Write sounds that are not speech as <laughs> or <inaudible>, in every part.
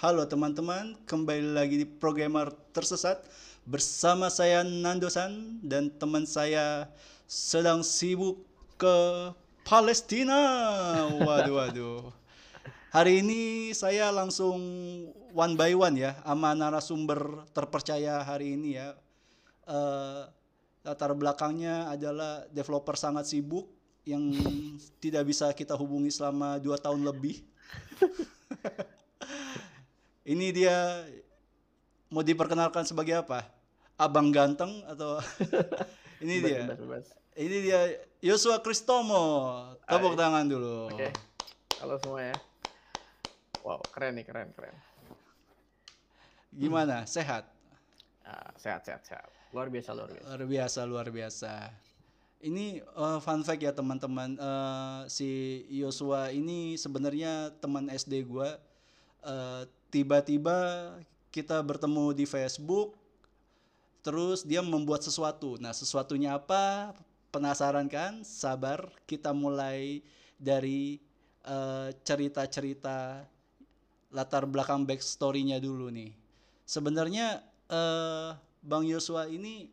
Halo teman-teman, kembali lagi di Programmer Tersesat bersama saya Nandosan dan teman saya sedang sibuk ke Palestina. <laughs> Waduh, waduh. Hari ini saya langsung one by one ya, sama narasumber terpercaya hari ini ya. Eh, latar belakangnya adalah developer sangat sibuk yang tidak bisa kita hubungi selama dua tahun lebih. <laughs> Ini dia mau diperkenalkan sebagai apa? Abang ganteng atau <laughs> ini dia. Ini dia Yosua Kristomo. Tepuk Hai. tangan dulu. Oke. Halo semua ya. Wow, keren nih, keren, keren. Gimana? Sehat? Ah, sehat, sehat, sehat. Luar biasa, luar biasa. Luar biasa, luar biasa. Ini eh, fun fact ya teman-teman. Eh, si Yosua ini sebenarnya teman SD gua. Eh, Tiba-tiba kita bertemu di Facebook. Terus dia membuat sesuatu. Nah, sesuatunya apa? Penasaran kan? Sabar, kita mulai dari eh, cerita-cerita latar belakang backstory-nya dulu nih. Sebenarnya eh, Bang Yosua ini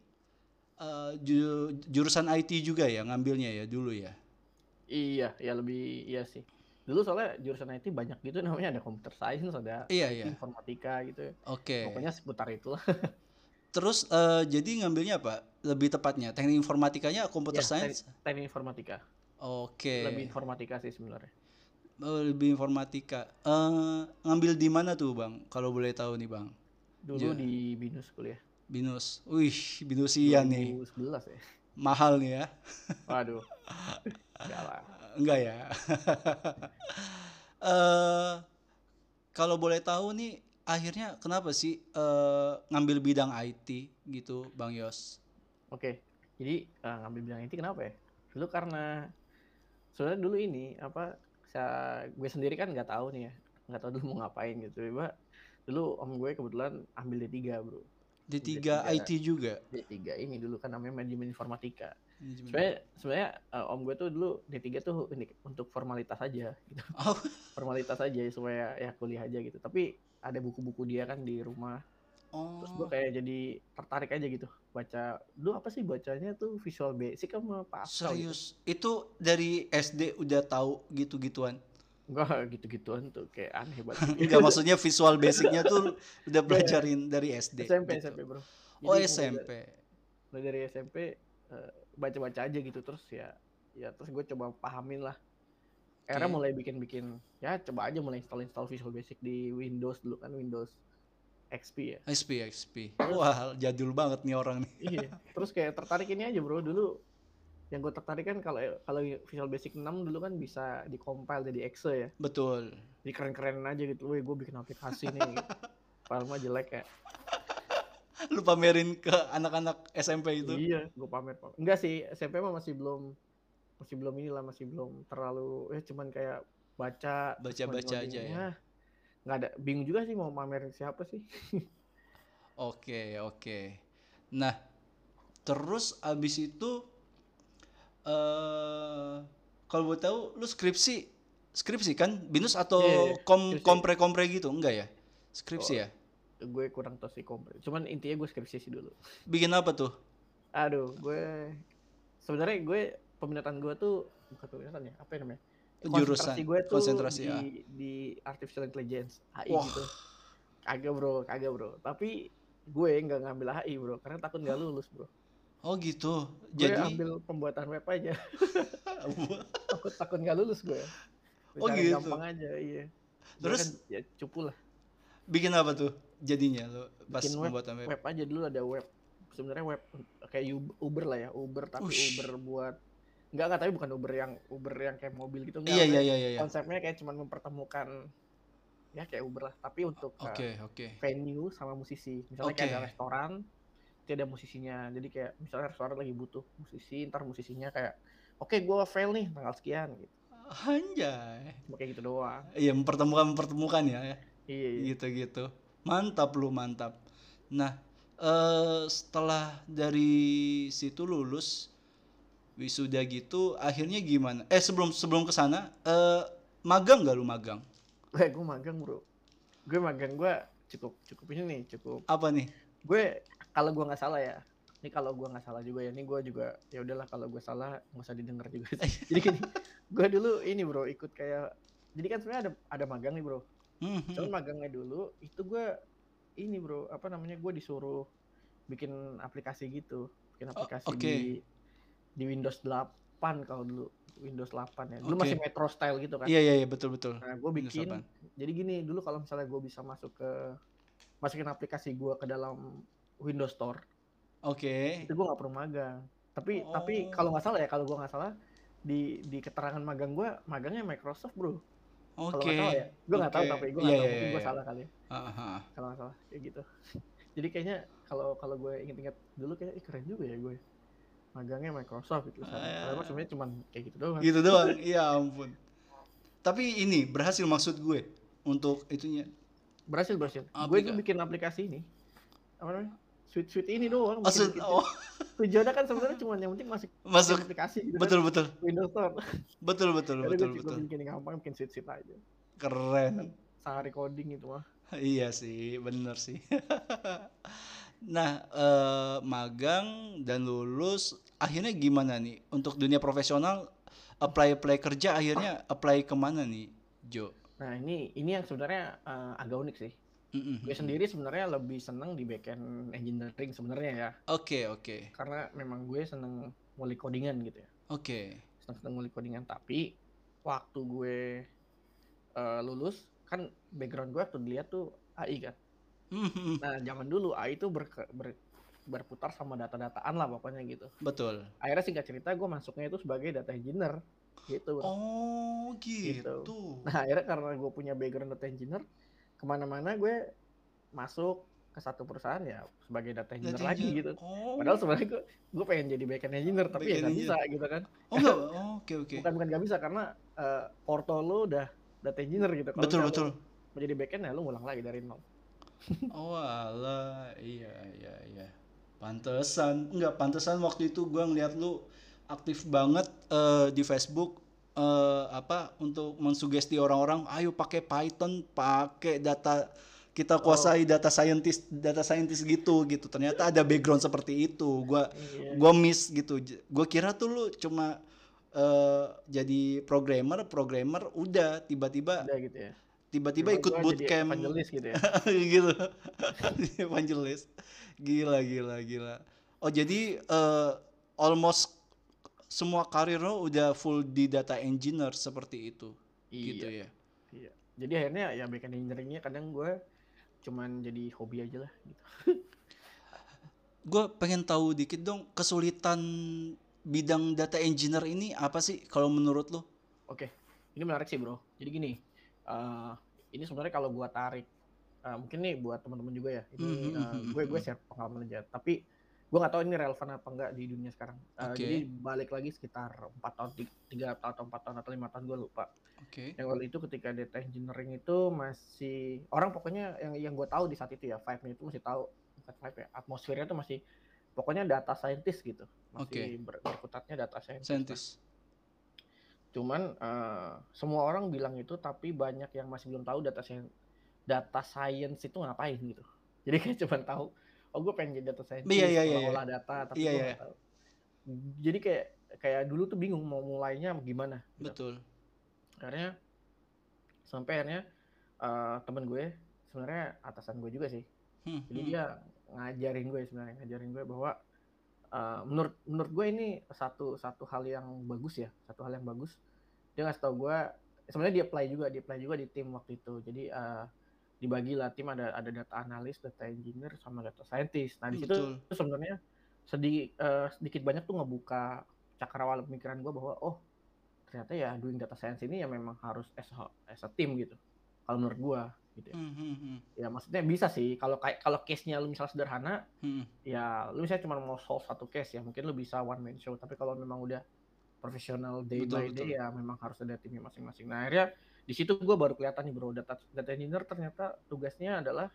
eh, ju- jurusan IT juga ya ngambilnya ya dulu ya. Iya, ya lebih iya sih. Dulu soalnya jurusan IT banyak gitu namanya ada computer science, ada Iya iya. informatika gitu. Oke. Pokoknya seputar itulah. Terus eh, jadi ngambilnya apa? Lebih tepatnya teknik informatikanya computer Ya, science. teknik, teknik informatika. Oke. Lebih informatika sih sebenarnya. Oh, lebih informatika. Eh, ngambil di mana tuh bang? Kalau boleh tahu nih bang. Dulu Ya. di BINUS kuliah. Binus. Wih, Binusian nih. 2011 ya. Mahal nih ya. Waduh. <laughs> Enggak lah. Enggak ya. <laughs> Eh kalau boleh tahu nih akhirnya kenapa sih eh, ngambil bidang IT gitu Bang Yos? Oke, jadi eh, ngambil bidang IT kenapa ya? Dulu karena sebenarnya dulu ini apa saya gue sendiri kan nggak tahu nih ya, nggak tahu dulu mau ngapain gitu. Tiba dulu om gue kebetulan ambil D3 bro. D3 D3. IT juga. D3 ini dulu kan namanya manajemen informatika. Sebenarnya sebenarnya eh, om gue tuh dulu D3 tuh ini untuk formalitas aja gitu. Oh, <laughs> Formalitas aja supaya ya kuliah aja gitu. Tapi ada buku-buku dia kan di rumah. Terus gue oh, kayak jadi tertarik aja gitu baca. Dulu apa sih bacanya tuh Visual Basic sama Pascal gitu. serius. Itu dari SD udah tahu gitu-gituan. Enggak gitu-gituan tuh kayak aneh banget. <laughs> Enggak maksudnya visual <laughs> basicnya tuh udah pelajarin dari SD. SMP gitu. SMP bro. Oh Jadi mulai SMP. Mulai dari SMP eh, baca-baca aja gitu terus ya ya terus gue coba pahamin lah. Akhirnya mulai bikin-bikin ya coba aja mulai install-install Visual Basic di Windows dulu kan Windows XP ya. XP XP. Wah jadul banget nih orang nih. iya. Terus kayak tertarik ini aja bro dulu yang gue tertarik kan kalau kalau Visual Basic 6 dulu kan bisa di-compile jadi exe ya. Betul. Jadi keren-keren aja gitu. Wih, gue bikin aplikasi nih. <laughs> gitu. Padahal mah jelek ya. Lu pamerin ke anak-anak SMP itu. Iya, gue pamer. pamer. Enggak sih, SMP mah masih belum masih belum inilah, masih belum terlalu ya cuman kayak baca Baca-baca coding-coding. aja ya. Nggak ada bingung juga sih mau pamerin siapa sih. <laughs> Oke, oke. Nah, terus abis itu eh kalau mau tahu lu skripsi skripsi kan binus atau Iya, iya, kom skripsi. kompre kompre gitu enggak ya? Skripsi Oh. ya? Gue kurang tahu sih komplit. Cuman intinya gue skripsi sih dulu. Bikin apa tuh? Aduh, gue sebenarnya gue peminatan gue tuh bukan peminatan ya, apa ya namanya? Jurusan, Konsentrasi gue tuh konsentrasi, di, ya. di artificial intelligence AI Wah. gitu. Kagak bro, kagak bro. Tapi gue nggak ngambil AI bro, karena takut nggak lulus bro. Oh gitu. Gue Jadi ambil pembuatan web aja, <laughs> takut takut nggak lulus gue. Oh, gitu. gampang aja, iya. Gue Terus? kan ya cupu lah. Bikin apa tuh jadinya lu pas Bikin web, pembuatan web? web aja dulu ada web. Sebenarnya web kayak Ub- Uber lah ya, Uber tapi Ush. Uber buat Enggak, enggak, tapi bukan Uber yang Uber yang kayak mobil gitu enggak. Iya iya iya iya. iya. konsepnya kayak cuman mempertemukan ya kayak Uber lah tapi untuk uh, Oke oke. venue sama musisi misalnya kayak ada restoran itu ada musisinya jadi kayak misalnya restoran lagi butuh musisi ntar musisinya kayak oke gua fail nih tanggal sekian gitu Anjay. cuma kayak gitu doang Iya mempertemukan mempertemukan ya. Iya iya gitu-gitu. Mantap lu, mantap. Nah, eh setelah dari situ lulus wisuda gitu, akhirnya gimana? Eh sebelum sebelum ke sana, eh magang gak lu magang? Kayak gue magang bro gue magang gue cukup cukup ini nih cukup Apa nih? gue kalau gue nggak salah ya ini kalau gue nggak salah juga ya ini gue juga ya udahlah kalau gue salah nggak usah didengar juga <laughs> jadi gini gue dulu ini bro ikut kayak jadi kan sebenarnya ada ada magang nih bro Hmm, cuman magangnya dulu itu gue ini bro apa namanya gue disuruh bikin aplikasi gitu bikin Oh, aplikasi oke. di di Windows 8 kalau dulu Windows 8 ya dulu Oke. masih Metro Style gitu kan Iya iya iya betul betul. nah gue bikin 8. jadi gini dulu kalau misalnya gue bisa masuk ke masukin aplikasi gue ke dalam Windows Store Oke. itu gue nggak perlu magang tapi Oh. tapi kalau nggak salah ya kalau gue nggak salah di di keterangan magang gue magangnya Microsoft bro Oke. salah ya gue nggak tahu Oke. tapi gue Iya, nggak tahu iya, mungkin gue iya. salah kali ya ah. kalau nggak salah kayak gitu jadi kayaknya kalau kalau gue inget-inget dulu kayak "Ih, keren juga ya gue magangnya Microsoft gitu Ah. Padahal sebenarnya cuma kayak gitu doang Gitu doang. Iya ampun. Tapi ini berhasil maksud gue untuk itunya. berhasil berhasil gue Aplika- tuh bikin aplikasi ini apa namanya suite suite ini doang Maksud bikin. oh, tujuannya kan sebenarnya cuma yang penting masuk masuk aplikasi gitu kan, betul betul Windows Store betul betul Jadi betul betul. bikin gampang bikin suite suite aja Keren. sehari coding itu mah Iya sih, bener sih. <laughs> nah, eh, magang dan lulus, akhirnya gimana nih untuk dunia profesional? Apply apply kerja akhirnya apply ke mana nih, Jo? nah ini ini yang sebenarnya eh, agak unik sih Mm-mm. gue sendiri sebenarnya lebih seneng di backend engineering sebenarnya ya Oke oke karena memang gue seneng ngulik codingan gitu ya oke. seneng seneng ngulik codingan tapi waktu gue eh, lulus kan background gue waktu dilihat tuh AI kan Mhm, nah zaman dulu AI itu ber, ber- berputar sama data-dataan lah pokoknya gitu Betul. akhirnya singkat cerita gue masuknya itu sebagai data engineer gitu. Oh Gitu. gitu. Nah akhirnya karena gue punya background data engineer, ke mana-mana gue masuk ke satu perusahaan ya sebagai data engineer Data lagi engineer. gitu. Oh. Padahal sebenarnya gue gue pengen jadi backend engineer tapi ya Backend nggak bisa gitu kan. Oh enggak. Oh, Oke oke. Bukan bukan nggak bisa karena eh, porto lo udah data engineer gitu. Kalau Betul betul. lo Mau jadi backend ya lo ngulang lagi dari nol. Oh alah, iya iya iya. Pantesan, enggak pantesan waktu itu gua ngeliat lu aktif banget eh, di Facebook eh, apa untuk mensugesti orang-orang, ayo pakai Python, pakai data kita kuasai data scientist, data scientist gitu gitu. Ternyata ada background seperti itu. Gua Iya. gua miss gitu. Gua kira tuh lu cuma eh, jadi programmer, programmer udah tiba-tiba Udah gitu ya. tiba-tiba ikut bootcamp evangelis gitu ya. <laughs> gitu <laughs> evangelis gila gila gila oh jadi eh, almost semua karir lo udah full di data engineer seperti itu gitu iya. ya Iya. Jadi akhirnya ya backend engineeringnya kadang gue cuman jadi hobi aja lah gitu. <laughs> gue pengen tahu dikit dong kesulitan bidang data engineer ini apa sih kalau menurut lo Oke, ini menarik sih bro. Jadi gini, eh ini sebenarnya kalau gua tarik, eh, mungkin nih buat teman-teman juga ya. Ini Mhm, eh, mhm, gue gue mhm. share pengalaman aja. Tapi gua nggak tahu ini relevan apa enggak di dunia sekarang. Oke. Jadi balik lagi sekitar empat tahun, ti- tiga tahun atau empat tahun atau lima tahun gue lupa. oke Yang waktu itu ketika data engineering itu masih orang pokoknya yang yang gue tahu di saat itu ya, vibe-nya itu masih tahu bukan vibe ya, atmosfernya itu masih pokoknya data scientist gitu, masih ber- berkutatnya data scientist. scientist Cuman eh, semua orang bilang itu tapi banyak yang masih belum tahu data science data science itu ngapain gitu. Jadi kayak <laughs> cuma tahu oh gue pengen jadi data scientist, Iya, iya, iya, olah data tapi Iya, gue iya. nggak tahu. Jadi kayak kayak dulu tuh bingung mau mulainya gimana gitu. betul Akhirnya sampai akhirnya eh, temen gue sebenarnya atasan gue juga sih. Hmm, Jadi hmm. dia ngajarin gue sebenarnya ngajarin gue bahwa uh, menurut menurut gue ini satu satu hal yang bagus ya satu hal yang bagus dia ngasih tau gue sebenarnya dia apply juga dia apply juga di tim waktu itu jadi uh, dibagi lah tim ada ada data analis data engineer sama data scientist nah di situ Betul. itu sebenarnya sedikit sedikit banyak tuh ngebuka cakrawala pemikiran gue bahwa oh ternyata ya doing data science ini ya memang harus as a, as a team gitu kalau menurut gue gitu ya. Hmm, hmm, hmm, ya maksudnya bisa sih kalau kayak kalau case-nya lu misalnya sederhana hmm. ya lu misalnya cuma mau solve satu case ya mungkin lu bisa one man show tapi kalau memang udah profesional day Betul, by betul. day ya memang harus ada timnya masing-masing nah akhirnya di situ gue baru kelihatan nih bro. Data data engineer ternyata tugasnya adalah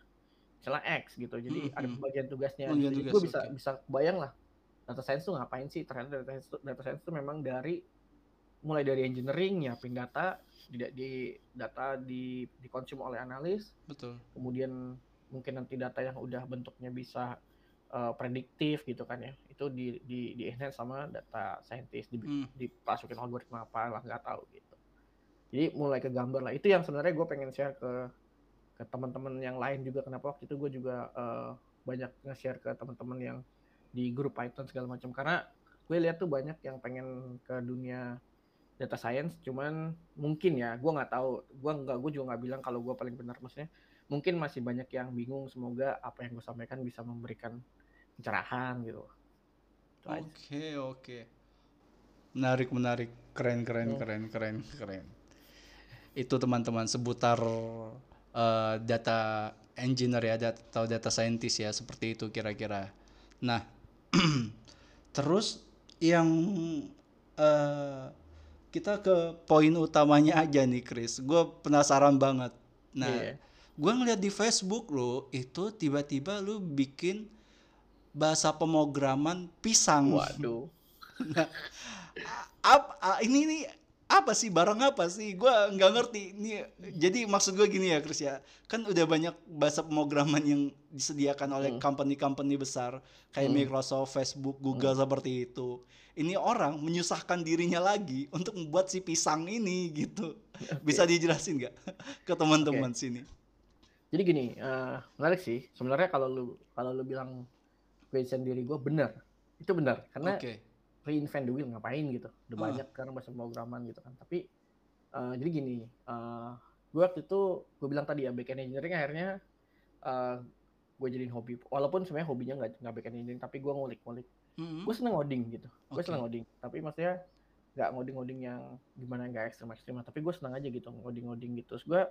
misalnya X gitu. Jadi Hmm, ada hmm. bagian tugasnya. Bagian jadi tugas, gue bisa oke. bisa bayang lah data science tuh ngapain sih? Ternyata data science tuh, data science tuh memang dari mulai dari engineering nyiapin data di, di data di dikonsum oleh analis. Betul. Kemudian mungkin nanti data yang udah bentuknya bisa uh, prediktif gitu kan ya itu di di di enhance sama data scientist di, hmm. dipasukin algoritma apa lah nggak tahu gitu jadi mulai ke gambar lah. Itu yang sebenarnya gue pengen share ke ke teman-teman yang lain juga. Kenapa waktu itu gue juga uh, banyak nge-share ke teman-teman yang di grup Python segala macam. Karena gue lihat tuh banyak yang pengen ke dunia data science. Cuman mungkin ya gue nggak tahu. Gue nggak gue juga nggak bilang kalau gue paling benar. Maksudnya mungkin masih banyak yang bingung. Semoga apa yang gue sampaikan bisa memberikan pencerahan gitu. Oke oke. Okay. menarik menarik. Keren keren hmm. keren keren keren itu teman-teman seputar uh, data engineer ya data, atau data scientist ya seperti itu kira-kira nah <clears throat> terus yang uh, kita ke poin utamanya aja nih Chris. Gue penasaran banget. Nah, yeah. gue ngeliat di Facebook lo itu tiba-tiba lu bikin bahasa pemrograman pisang. Waduh. <laughs> nah, ap, ini nih apa sih barang apa sih gue nggak ngerti ini jadi maksud gue gini ya Chris ya kan udah banyak bahasa pemrograman yang disediakan oleh hmm. company-company besar kayak hmm. Microsoft, Facebook, Google hmm. seperti itu ini orang menyusahkan dirinya lagi untuk membuat si pisang ini gitu okay. <laughs> bisa dijelasin nggak <laughs> ke teman-teman okay. sini jadi gini uh, menarik sih sebenarnya kalau lu kalau lu bilang question diri gue benar itu benar karena okay reinvent the wheel ngapain gitu. Udah uh. banyak karena bahasa pemrograman gitu kan. Tapi uh, jadi gini uh, eh, gue waktu itu gue bilang tadi ya backend engineering akhirnya uh, gue jadiin hobi. Walaupun sebenarnya hobinya nggak nggak backend engineering tapi gue ngulik-ngulik. Mm-hmm. gue seneng ngoding gitu. Okay. gue seneng ngoding. Tapi maksudnya nggak ngoding-ngoding yang gimana nggak ekstrim-ekstrim tapi gue seneng aja gitu ngoding-ngoding gitu. Terus gue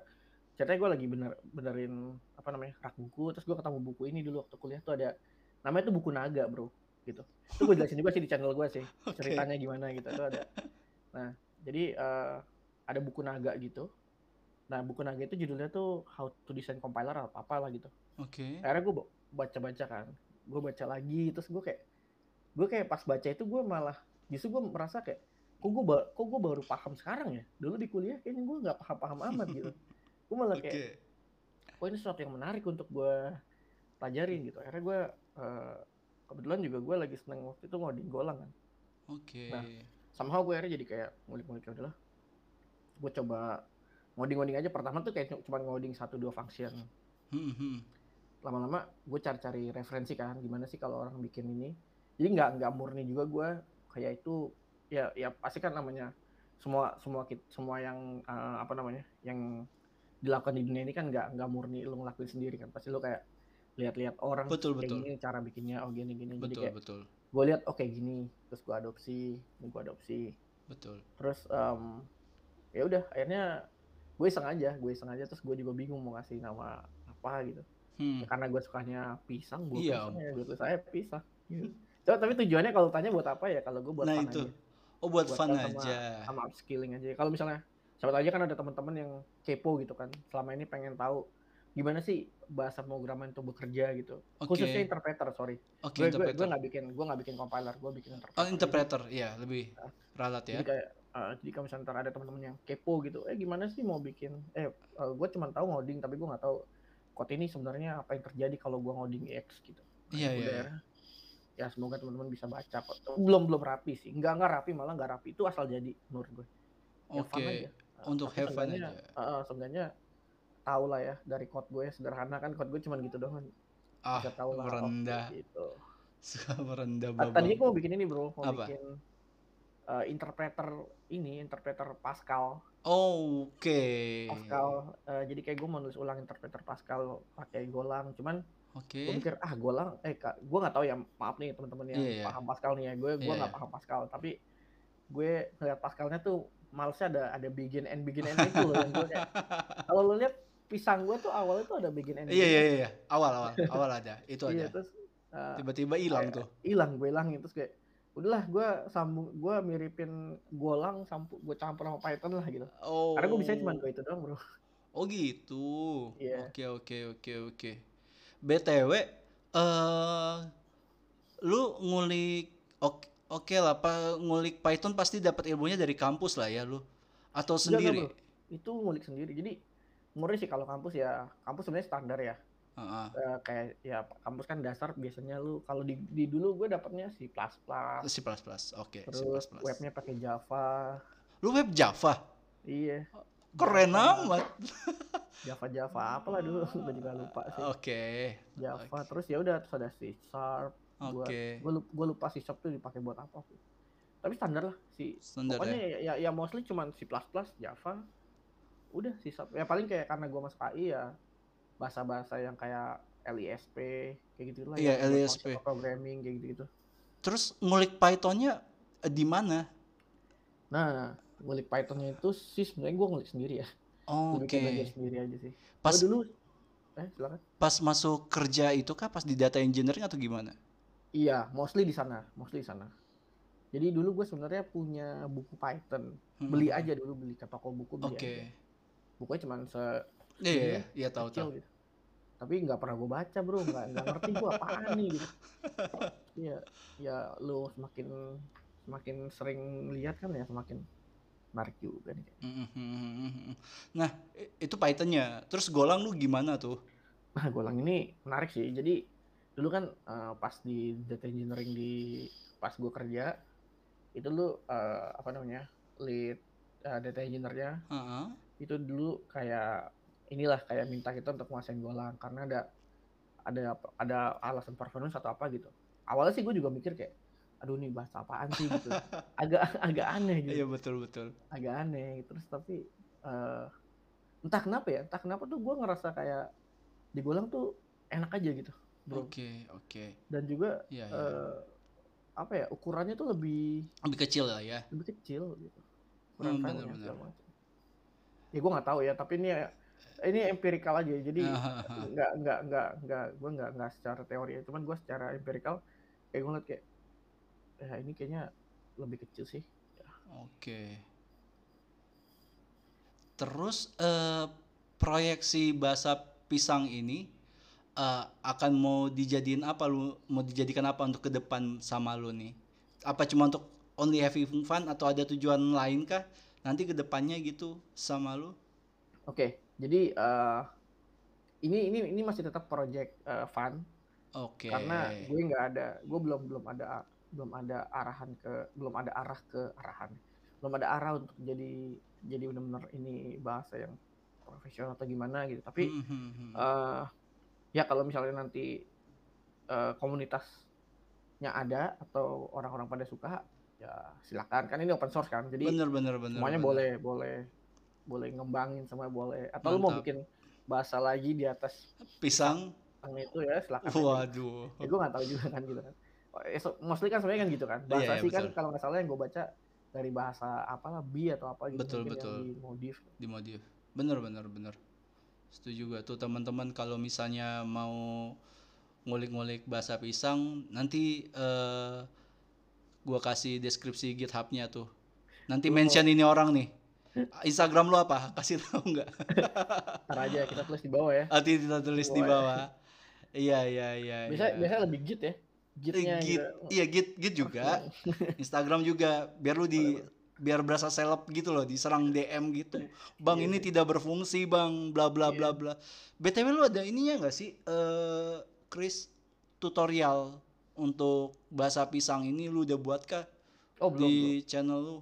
ceritanya gue lagi bener benerin apa namanya rak buku. Terus gue ketemu buku ini dulu waktu kuliah tuh ada namanya tuh buku naga bro gitu. Itu gue jelasin juga sih di channel gue sih <laughs> okay. ceritanya gimana gitu itu ada. Nah jadi uh, ada buku naga gitu. Nah buku naga itu judulnya tuh how to design compiler apa apa lah gitu. Oke. Okay. akhirnya gue baca baca kan gue baca lagi terus gue kayak gue kayak pas baca itu gue malah justru gue merasa kayak kok gue kok gue baru paham sekarang ya? Dulu di kuliah kayaknya gue nggak paham paham <laughs> amat gitu. Gue malah kayak okay. oh ini sesuatu yang menarik untuk gue pelajarin gitu. Akhirnya gue uh, kebetulan juga gue lagi seneng waktu itu ngoding golang kan. Oke. Okay. nah somehow gue akhirnya jadi kayak ngulik-ngulik ya udahlah gue coba ngoding-ngoding aja. Pertama tuh kayak cuma ngoding satu dua function. Hmm, hmm. lama-lama gue cari-cari referensi kan. Gimana sih kalau orang bikin ini? Jadi nggak nggak murni juga gue kayak itu ya ya pasti kan namanya semua semua semua yang uh, apa namanya yang dilakukan di dunia ini kan nggak nggak murni lo ngelakuin sendiri kan. Pasti lo kayak lihat-lihat orang betul, kayak betul. gini cara bikinnya oh gini gini betul, jadi kayak betul. gue lihat oke okay, gini terus gue adopsi ini gue adopsi betul terus um, ya udah akhirnya gue iseng aja gue iseng aja terus gue juga bingung mau ngasih nama apa gitu hmm. ya, karena gue sukanya pisang gue iya, ya gue tulis saya pisang gitu. Coba, tapi tujuannya kalau tanya buat apa ya kalau gue buat nah, fun itu. aja oh buat, buat fun sama, aja sama upskilling aja kalau misalnya siapa aja kan ada teman-teman yang kepo gitu kan selama ini pengen tahu gimana sih bahasa pemrograman itu bekerja gitu? Okay. khususnya interpreter sorry. Okay, gue gue nggak bikin gue nggak bikin compiler gue bikin interpreter oh interpreter. Iya lebih nah, ralat ya. jadi kayak uh, jadi kalau misalnya ada teman-teman yang kepo gitu eh gimana sih mau bikin? Eh uh, gue cuma tahu ngoding tapi gue nggak tahu code ini sebenarnya apa yang terjadi kalau gue ngoding X gitu. Iya nah, iya, iya. Ya semoga teman-teman bisa baca kok. Belum belum rapi sih. Nggak nggak rapi malah nggak rapi. Itu asal jadi menurut gue ya, oke. okay. untuk have fun aja. uh, sebenarnya tahu lah ya dari code gue sederhana kan code gue cuma gitu doang ah bisa tahu lah merendah gitu merendah babang. tadinya gue mau bikin ini bro mau Apa? bikin uh, interpreter ini interpreter Pascal oh, oke okay. Pascal uh, jadi kayak gue mau nulis ulang interpreter Pascal pakai Golang cuman Oke. Okay. Gue mikir ah Golang, eh kak, gue nggak tahu ya maaf nih teman-teman yang yeah, yeah. paham Pascal nih ya, gue gue nggak yeah, paham Pascal, tapi gue ngeliat Pascalnya tuh malesnya ada ada begin and begin and itu <laughs> loh kalau lo lihat pisang gue tuh awalnya tuh ada bikin ending. Iya iya iya, awal awal awal ada, itu iya, ada. terus uh, tiba-tiba hilang tuh. Hilang, gue hilangin terus kayak udahlah gue sambung gue miripin golang sampu gue campur sama Python lah gitu. Oh. Karena gue bisa cuma gue itu doang bro. Oh gitu. Iya. Oke oke oke oke. btw, eh uh, lu ngulik oke oke lah, apa ngulik Python pasti dapat ilmunya dari kampus lah ya lu atau sendiri? Enggak, itu ngulik sendiri. Jadi murni sih kalau kampus ya kampus sebenarnya standar ya. Heeh. Eh, kayak ya kampus kan dasar biasanya lu kalau di, di dulu gue dapatnya C++, C++. Oke, C++. terus webnya pakai Java. Lu web Java? Iya, Keren Java. amat. Java Java apalah dulu <laughs> gue juga lupa sih. Oke. Java terus ya udah terus ada C Sharp. Oke. gue lupa, gue lupa C Sharp tuh dipakai buat apa sih. Tapi standar lah si Standar pokoknya ya. ya, ya, ya mostly cuman C++, Java. Udah Sharp. Ya paling kayak karena gue masuk AI ya bahasa-bahasa yang kayak LISP kayak gitu lah yang buat LISP. programming kayak gitu-gitu. Terus ngulik Pythonnya eh, di mana? Nah, ngulik Pythonnya itu sih sebenarnya gue ngulik sendiri ya. Gue Oke. belajar sendiri aja sih. Pas Gua dulu eh silakan. pas masuk kerja itu kah pas di data engineering atau gimana? Iya, mostly di sana, mostly di sana. Jadi dulu gue sebenarnya punya buku Python. Hmm. Beli aja dulu beli ke toko buku beli Oke. aja. Bukunya cuma se Iya, iya, iya tahu tahu. gitu. Tapi nggak pernah gue baca bro, nggak nggak ngerti gue apaan nih gitu. Iya, ya lu semakin semakin sering lihat kan ya semakin menarik juga nih. Nah, itu Pythonnya. Terus Golang lu gimana tuh? Nah, Golang ini menarik sih. Jadi dulu kan eh, pas di data engineering di pas gue kerja itu lu eh, apa namanya lead eh, data engineer-nya Heeh. Itu dulu kayak inilah kayak minta kita untuk nguasain Golang karena ada ada ada alasan performance atau apa gitu. Awalnya sih gue juga mikir kayak aduh nih bahasa apaan sih gitu. Agak <laughs> agak aneh gitu. Iya betul betul. Agak aneh terus tapi eh, entah kenapa ya, entah kenapa tuh gue ngerasa kayak di Golang tuh enak aja gitu. Oke, oke. Dan juga Iya, iya. eh, apa ya ukurannya tuh lebih Lebih kecil lah ya. lebih kecil gitu. Hmm, filenya bener-bener. Ya gue nggak tahu ya, tapi ini ini empirical aja. Jadi Hahaha. nggak nggak nggak nggak gue nggak nggak secara teori ya. Cuman gue secara empirical kayak gue ngeliat kayak ya ini kayaknya lebih kecil sih. Oke. Terus eh, proyeksi bahasa pisang ini eh, akan mau dijadiin apa lu? Mau dijadikan apa untuk ke depan sama lu nih? Apa cuma untuk only having fun atau ada tujuan lain kah? Nanti ke depannya gitu sama lu? Oke, jadi eh, ini ini ini masih tetap project eh, fun Oke. karena gue nggak ada, gue belum belum ada belum ada arahan ke belum ada arah ke arahan, belum ada arah untuk jadi jadi benar-benar ini bahasa yang profesional atau gimana gitu. Tapi hmm, eh ya kalau misalnya nanti eh, komunitasnya ada atau orang-orang pada suka ya silakan kan ini open source kan jadi bener bener bener. semuanya bener. boleh boleh boleh ngembangin semua boleh atau lu mau Mantap. bikin bahasa lagi di atas Pisang. yang itu ya silakan. Waduh. ya gue nggak tahu juga kan gitu kan Eh, so- mostly kan sebenarnya kan gitu kan bahasa Iya, iya, sih kan betul. kalau nggak salah yang gue baca dari bahasa apalah bi atau apa gitu Betul, mungkin betul. yang dimodif dimodif bener bener bener setuju gak tuh teman-teman kalau misalnya mau ngulik-ngulik bahasa pisang nanti eh gua kasih deskripsi GitHub-nya tuh. Nanti Oh. mention ini orang nih. Instagram lu apa? <laughs> Kasih tahu nggak? <laughs> Ntar aja kita tulis di bawah ya. Nanti kita tulis di bawah. Iya iya iya biasa iya. biasa lebih git ya. Eh, gitnya git. gitu. iya git git juga. <laughs> Instagram juga. Biar lu di biar berasa seleb gitu loh diserang DM gitu. Bang Iya ini sih. tidak berfungsi bang. Bla bla Iya. bla bla. Btw lu ada ininya nggak sih? Eh Chris tutorial untuk bahasa pisang ini lu udah buat kah? Oh belum di belum channel lu?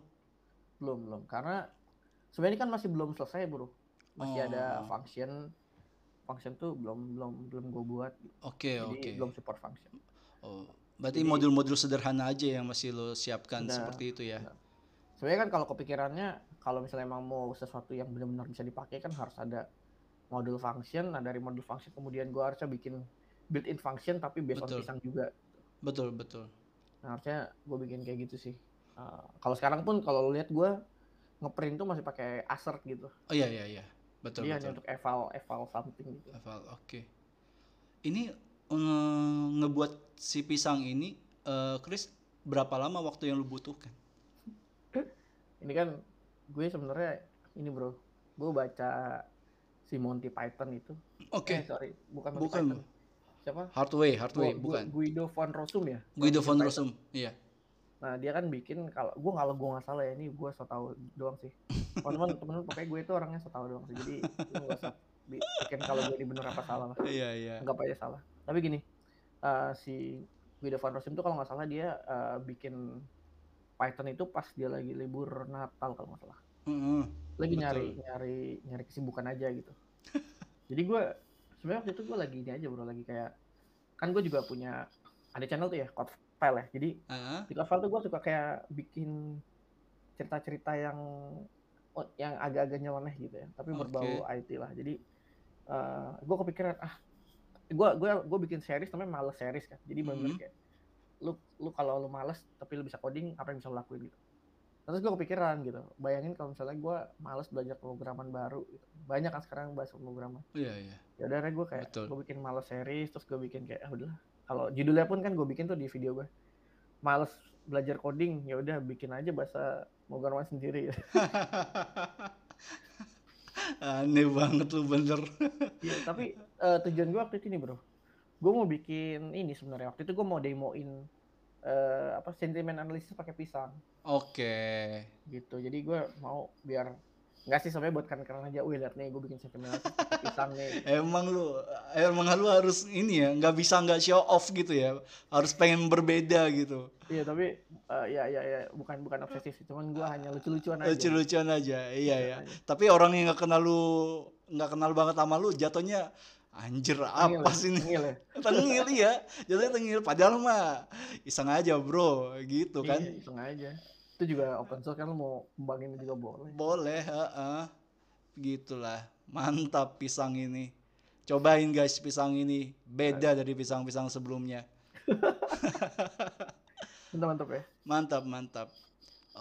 Belum belum. Karena sebenarnya kan masih belum selesai bro. Masih ada Oh. function. Function tuh belum belum belum gue buat. Oke jadi oke. belum support function. Oh berarti modul-modul sederhana aja yang masih lo siapkan Benar, seperti itu ya? benar. sebenarnya kan kalau kepikirannya kalau misalnya emang mau sesuatu yang benar-benar bisa dipakai kan harus ada modul function. Nah dari modul function kemudian gue harusnya bikin built-in function tapi based on Betul. pisang juga betul betul. Nah harusnya gue bikin kayak gitu sih. Uh, kalau sekarang pun kalau lu lihat gue ngeprint tuh masih pakai assert gitu. Oh iya iya iya. Betul jadi hanya betul. untuk eval eval something gitu. Hafal, oke. Ini eh, ngebuat si pisang ini, eh, Chris, berapa lama waktu yang lu butuhkan? <laughs> ini kan gue sebenarnya ini bro. Gue baca si Monty Python itu. Oke, eh sorry bukan Monty bukan. Python siapa Hardway, Hardway, Gu- bukan. Guido von Rossum ya Guido von. Rossum, iya. nah dia kan bikin kalau gue kalau gue nggak salah ya ini gue so tau doang sih <laughs> teman-teman teman-teman pokoknya gue itu orangnya so tau doang sih jadi lu nggak usah bi- bikin kalau gue ini bener apa salah lah Iya, iya. anggap aja salah tapi gini eh, si Guido van Rossum tuh kalau nggak salah dia eh, bikin Python itu pas dia lagi libur Natal kalau nggak salah Heeh. lagi Betul. nyari nyari nyari kesibukan aja gitu <laughs> jadi gue sebenarnya waktu itu gue lagi ini aja bro. Lagi kayak kan gue juga punya ada channel tuh ya Code File ya. Jadi Heeh. di Code File tuh gue suka kayak bikin cerita-cerita yang oh, yang agak-agak nyeleneh gitu ya. Tapi berbau IT lah. Jadi gue kepikiran ah gue gue gue bikin series namanya males series kan. Jadi bener-bener Mhm. kayak lu lu kalau lu males tapi lu bisa coding apa yang bisa lu lakuin? Gitu terus gue kepikiran gitu bayangin kalau misalnya gue males belajar pemrograman baru gitu. banyak kan sekarang bahasa pemrograman Iya, iya. ya udah gue kayak Betul. gue bikin males series terus gue bikin kayak ah udah kalau judulnya pun kan gue bikin tuh di video gue males belajar coding ya udah bikin aja bahasa pemrograman sendiri <laughs> Aneh banget lu bener. Iya, tapi eh, tujuan gue waktu itu nih bro, gue mau bikin ini sebenarnya waktu itu gue mau demoin eh, apa sentimen analisis pakai pisang Oke. gitu. Jadi gue mau biar nggak sih sebenarnya buat keren-keren aja. Wih lihat nih gue bikin sentimen analisis pakai pisang nih. <laughs> Emang lu emang lu harus ini ya, nggak bisa nggak show off gitu ya. Harus pengen berbeda gitu. Iya tapi eh, ya ya ya bukan bukan obsesif sih, cuman gue hanya lucu-lucuan aja. Lucu-lucuan aja. Iya ya. Aja. Tapi orang yang nggak kenal lu nggak kenal banget sama lu jatuhnya anjir apa ya, sih ini? tengil ya. <laughs> Tengil ya. Jatuhnya tengil padahal mah iseng aja, Bro. Gitu kan. Iya, iseng aja. Itu juga open source kan mau kembangin juga boleh. Boleh, heeh. Gitulah. Mantap pisang ini. Cobain guys pisang ini. Beda dari pisang-pisang sebelumnya. <laughs> Mantap mantap ya. Mantap, mantap.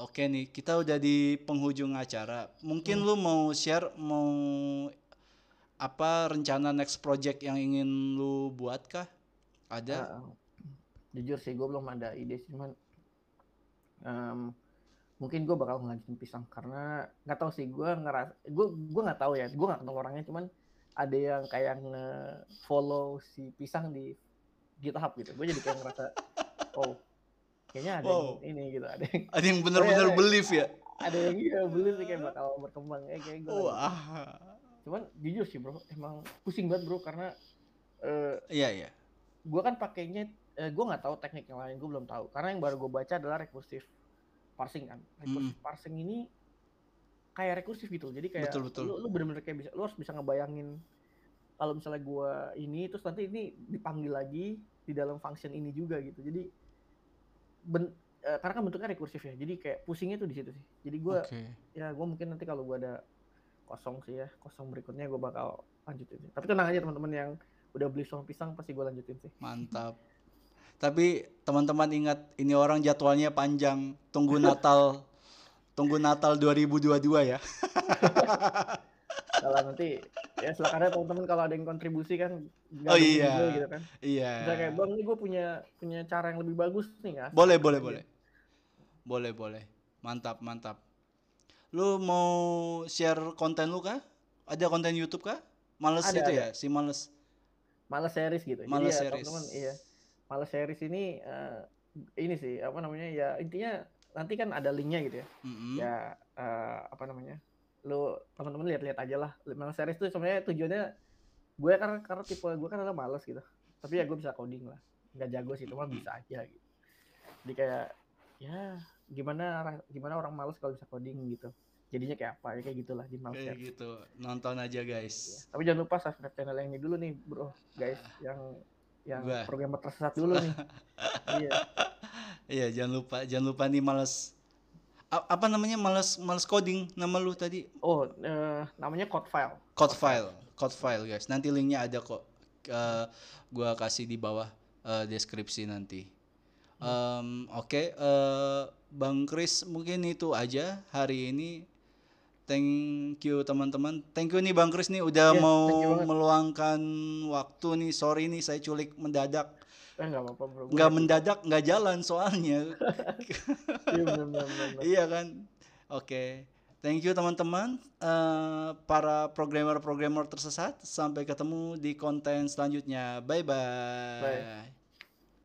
Oke nih, kita udah di penghujung acara. Mungkin lu mau share mau apa rencana next project yang ingin lu buat kah? Ada? Ah, jujur sih gue belum ada ide sih cuman em, mungkin gue bakal ngelanjutin pisang karena nggak tahu sih gue ngeras gue gue nggak tahu ya gue nggak kenal orangnya cuman ada yang kayak nge follow si pisang di GitHub gitu gue jadi kayak ngerasa <laughs> oh kayaknya ada Wow. yang ini gitu ada yang Ada yang bener-bener Oh, iya, iya. believe ya? ada yang iya beli sih kayak bakal berkembang eh kayak gue Wah. Cuman jujur sih bro emang pusing banget bro karena eh, Iya, iya. gue kan pakainya eh, gue nggak tahu teknik yang lain gue belum tahu karena yang baru gue baca adalah recursive parsing kan recursive parsing ini kayak rekursif gitu jadi kayak Betul, betul. lu lu bener-bener kayak bisa lu harus bisa ngebayangin kalau misalnya gue ini terus nanti ini dipanggil lagi di dalam function ini juga gitu jadi ben, eh, karena kan bentuknya rekursif ya jadi kayak pusingnya tuh di situ sih jadi gue Oke. ya gue mungkin nanti kalau gue ada kosong sih ya kosong berikutnya gue bakal lanjutin sih. tapi tenang aja teman-teman yang udah beli sama pisang pasti gue lanjutin sih Mantap. Tapi teman-teman ingat ini orang jadwalnya panjang. Tunggu Natal. <laughs> tunggu Natal 2022 ya. kalau nanti ya silakan aja teman-teman kalau ada yang kontribusi kan Oh iya. juga gitu kan Iya. Misalnya kayak bang ini gue punya punya cara yang lebih bagus nih ya Boleh, boleh, boleh. Boleh, boleh. Mantap, mantap. Lu mau share konten lu kah? Ada konten YouTube kah? Males Ada, itu ada. ya, si males. males series gitu Males jadi ya series. teman-teman iya males series ini eh, ini sih apa namanya ya intinya nanti kan ada linknya gitu ya Mm-mm. ya eh, apa namanya lu teman-teman lihat-lihat aja lah males series tuh sebenarnya tujuannya gue kan karena tipe gue kan adalah males gitu tapi ya gue bisa coding lah nggak jago sih cuma bisa aja gitu jadi kayak ya gimana gimana orang males kalau bisa coding gitu. Jadinya kayak apa ya kayak gitulah di males Kayak series gitu. Nonton aja, guys. tapi jangan lupa subscribe channel yang ini dulu nih bro guys yang yang Gua. programmer tersesat dulu nih. <laughs> Iya. Iya, jangan lupa, jangan lupa nih males A- apa namanya males males coding nama lu tadi? Oh eh, namanya code file code file code file guys. Nanti linknya ada kok. Eh, gua kasih di bawah eh, deskripsi nanti Em, oke eh, bang Chris mungkin itu aja hari ini. Thank you teman-teman. Thank you nih bang Chris nih udah Iya, mau meluangkan waktu nih. Sorry nih saya culik mendadak. Eh nggak apa-apa bro. Gua nggak happy. mendadak nggak jalan soalnya. <laughs> Iya bener bener bener. iya kan? Oke. Thank you teman-teman. Eh, para programmer-programmer tersesat sampai ketemu di konten selanjutnya. Bye bye, Bye.